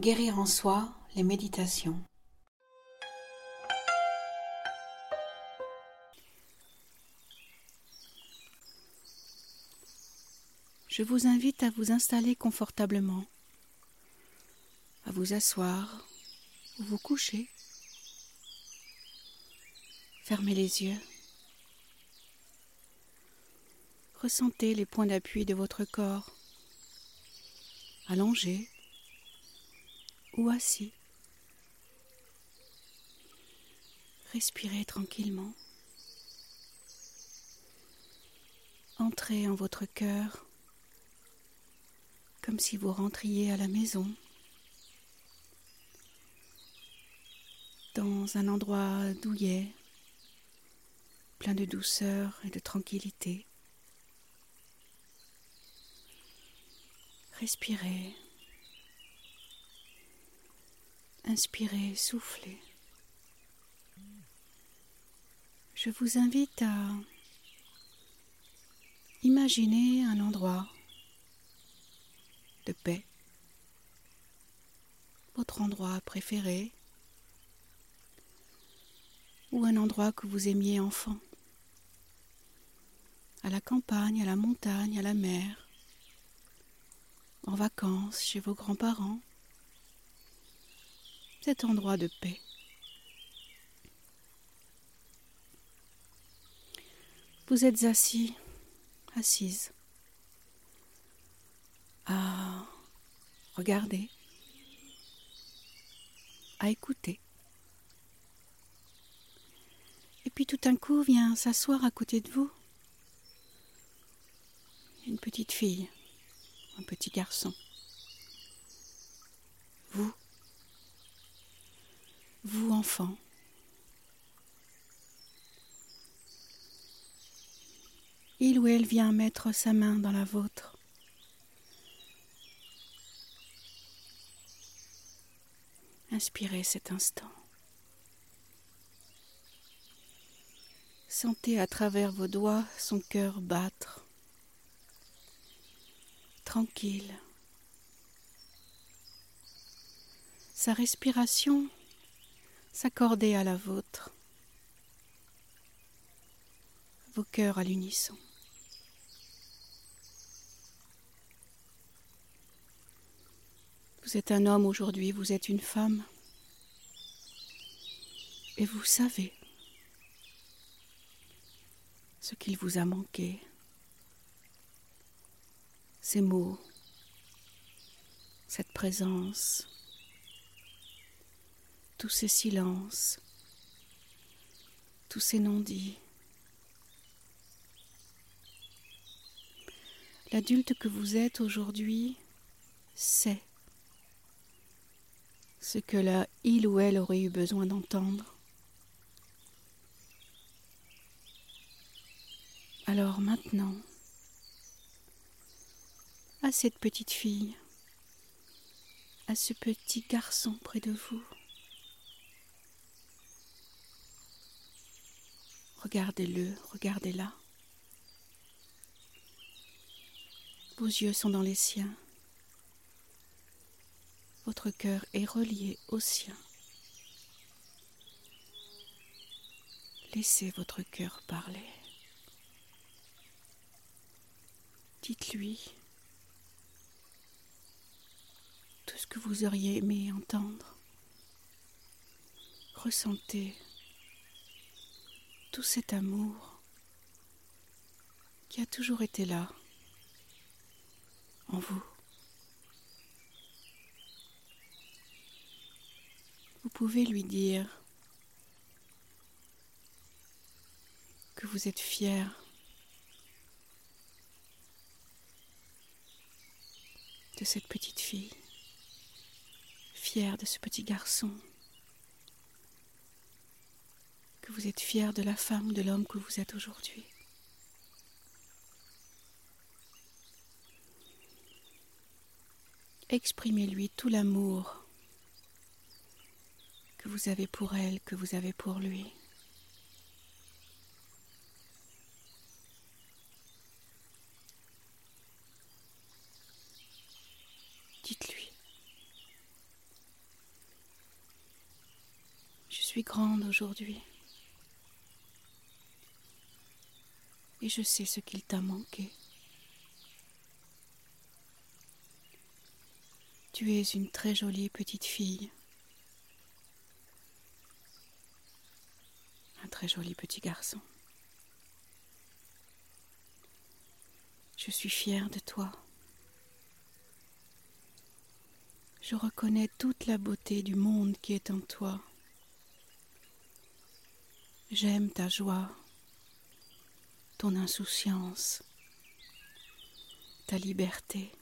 Guérir en soi, les méditations. Je vous invite à vous installer confortablement, à vous asseoir ou vous coucher. Fermez les yeux. Ressentez les points d'appui de votre corps, allongé ou assis. Respirez tranquillement. Entrez en votre cœur comme si vous rentriez à la maison, dans un endroit douillet, plein de douceur et de tranquillité. Respirez. Inspirez, soufflez. Je vous invite à imaginer un endroit de paix, votre endroit préféré ou un endroit que vous aimiez enfant, à la campagne, à la montagne, à la mer, en vacances chez vos grands-parents, cet endroit de paix. Vous êtes assis, assise, à regarder, à écouter. Et puis tout d'un coup vient s'asseoir à côté de vous une petite fille un petit garçon. Vous, vous enfant, il ou elle vient mettre sa main dans la vôtre. Inspirez cet instant. Sentez à travers vos doigts son cœur battre tranquille. Sa respiration s'accordait à la vôtre, vos cœurs à l'unisson. Vous êtes un homme aujourd'hui, vous êtes une femme, et vous savez ce qu'il vous a manqué. Ces mots, cette présence, tous ces silences, tous ces non-dits. L'adulte que vous êtes aujourd'hui sait ce que là il ou elle aurait eu besoin d'entendre. Alors maintenant, à cette petite fille, à ce petit garçon près de vous. Regardez-le, regardez-la. Vos yeux sont dans les siens. Votre cœur est relié au sien. Laissez votre cœur parler. Dites-lui tout ce que vous auriez aimé entendre. Ressentez tout cet amour qui a toujours été là, en vous. Vous pouvez lui dire que vous êtes fier. De cette petite fille. Fier de ce petit garçon, vous êtes fier de la femme, de l'homme que vous êtes aujourd'hui. Exprimez-lui tout l'amour que vous avez pour elle, que vous avez pour lui. Dites-lui, je suis grande aujourd'hui. Et je sais ce qu'il t'a manqué. Tu es une très jolie petite fille. Un très joli petit garçon. Je suis fière de toi. Je reconnais toute la beauté du monde qui est en toi. J'aime ta joie, ton insouciance, ta liberté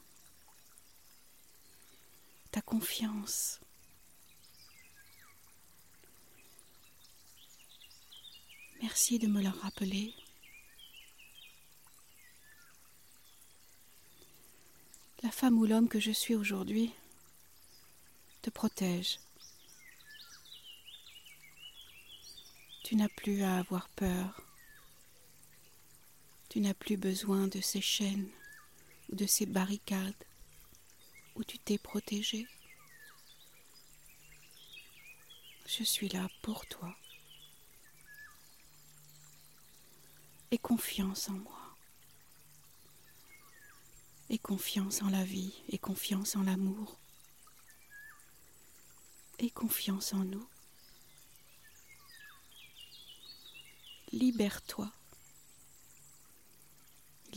ta confiance. Merci de me le rappeler. La femme ou l'homme que je suis aujourd'hui te protège. Tu n'as plus à avoir peur. Tu n'as plus besoin de ces chaînes ou de ces barricades où tu t'es protégé. Je suis là pour toi. Et confiance en moi. Et confiance en la vie. Et confiance en l'amour. Et confiance en nous. Libère-toi.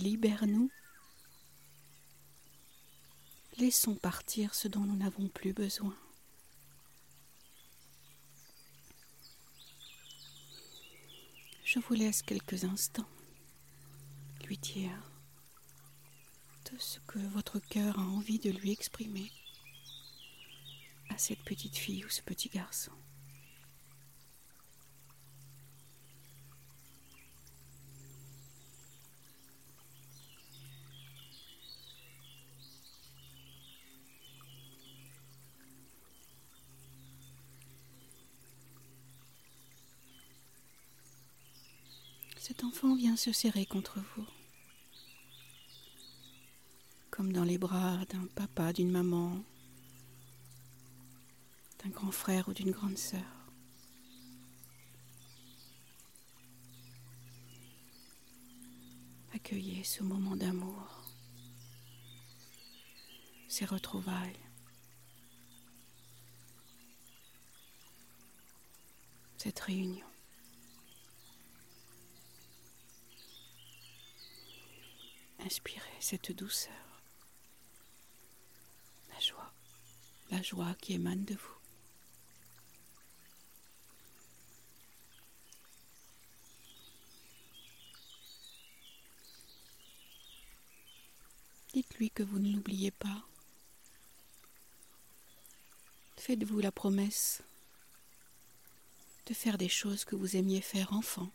Libère-nous Laissons partir ce dont nous n'avons plus besoin. Je vous laisse quelques instants lui dire tout ce que votre cœur a envie de lui exprimer à cette petite fille ou ce petit garçon. Cet enfant vient se serrer contre vous, comme dans les bras d'un papa, d'une maman, d'un grand frère ou d'une grande sœur. Accueillez ce moment d'amour, ces retrouvailles. cette réunion. Inspirez cette douceur, la joie, la joie qui émane de vous. Dites-lui que vous ne l'oubliez pas. Faites-vous la promesse de faire des choses que vous aimiez faire enfant.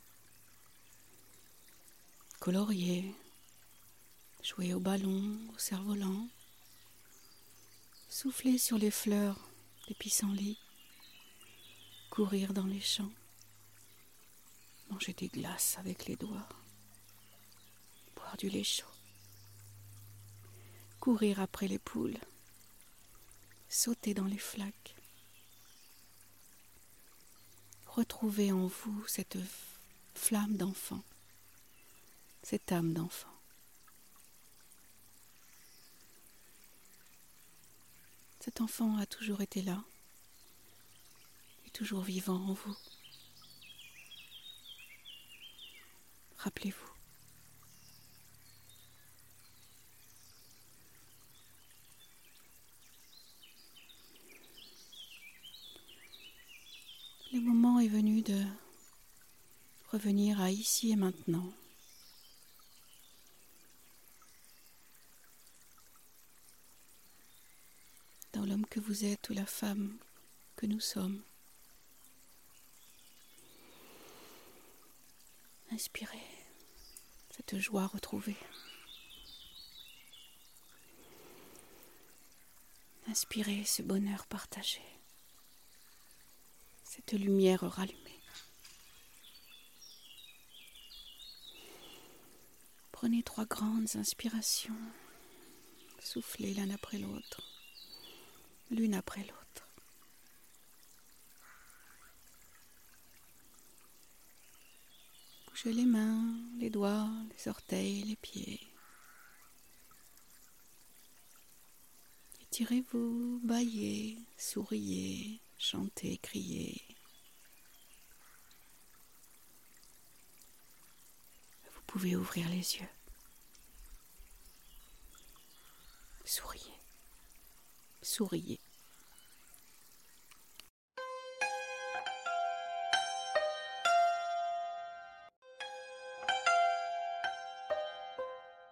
Colorier, jouer au ballon, au cerf-volant, souffler sur les fleurs des pissenlits, courir dans les champs, manger des glaces avec les doigts, boire du lait chaud, courir après les poules, sauter dans les flaques, retrouver en vous cette flamme d'enfant, cette âme d'enfant. Cet enfant a toujours été là, et toujours vivant en vous. Rappelez-vous. Le moment est venu de revenir à ici et maintenant. l'homme que vous êtes ou la femme que nous sommes. Inspirez cette joie retrouvée. Inspirez ce bonheur partagé, cette lumière rallumée. Prenez trois grandes inspirations, soufflez l'un après l'autre l'une après l'autre. Bougez les mains, les doigts, les orteils, les pieds. Étirez-vous, baillez, souriez, chantez, criez. Vous pouvez ouvrir les yeux. Souriez.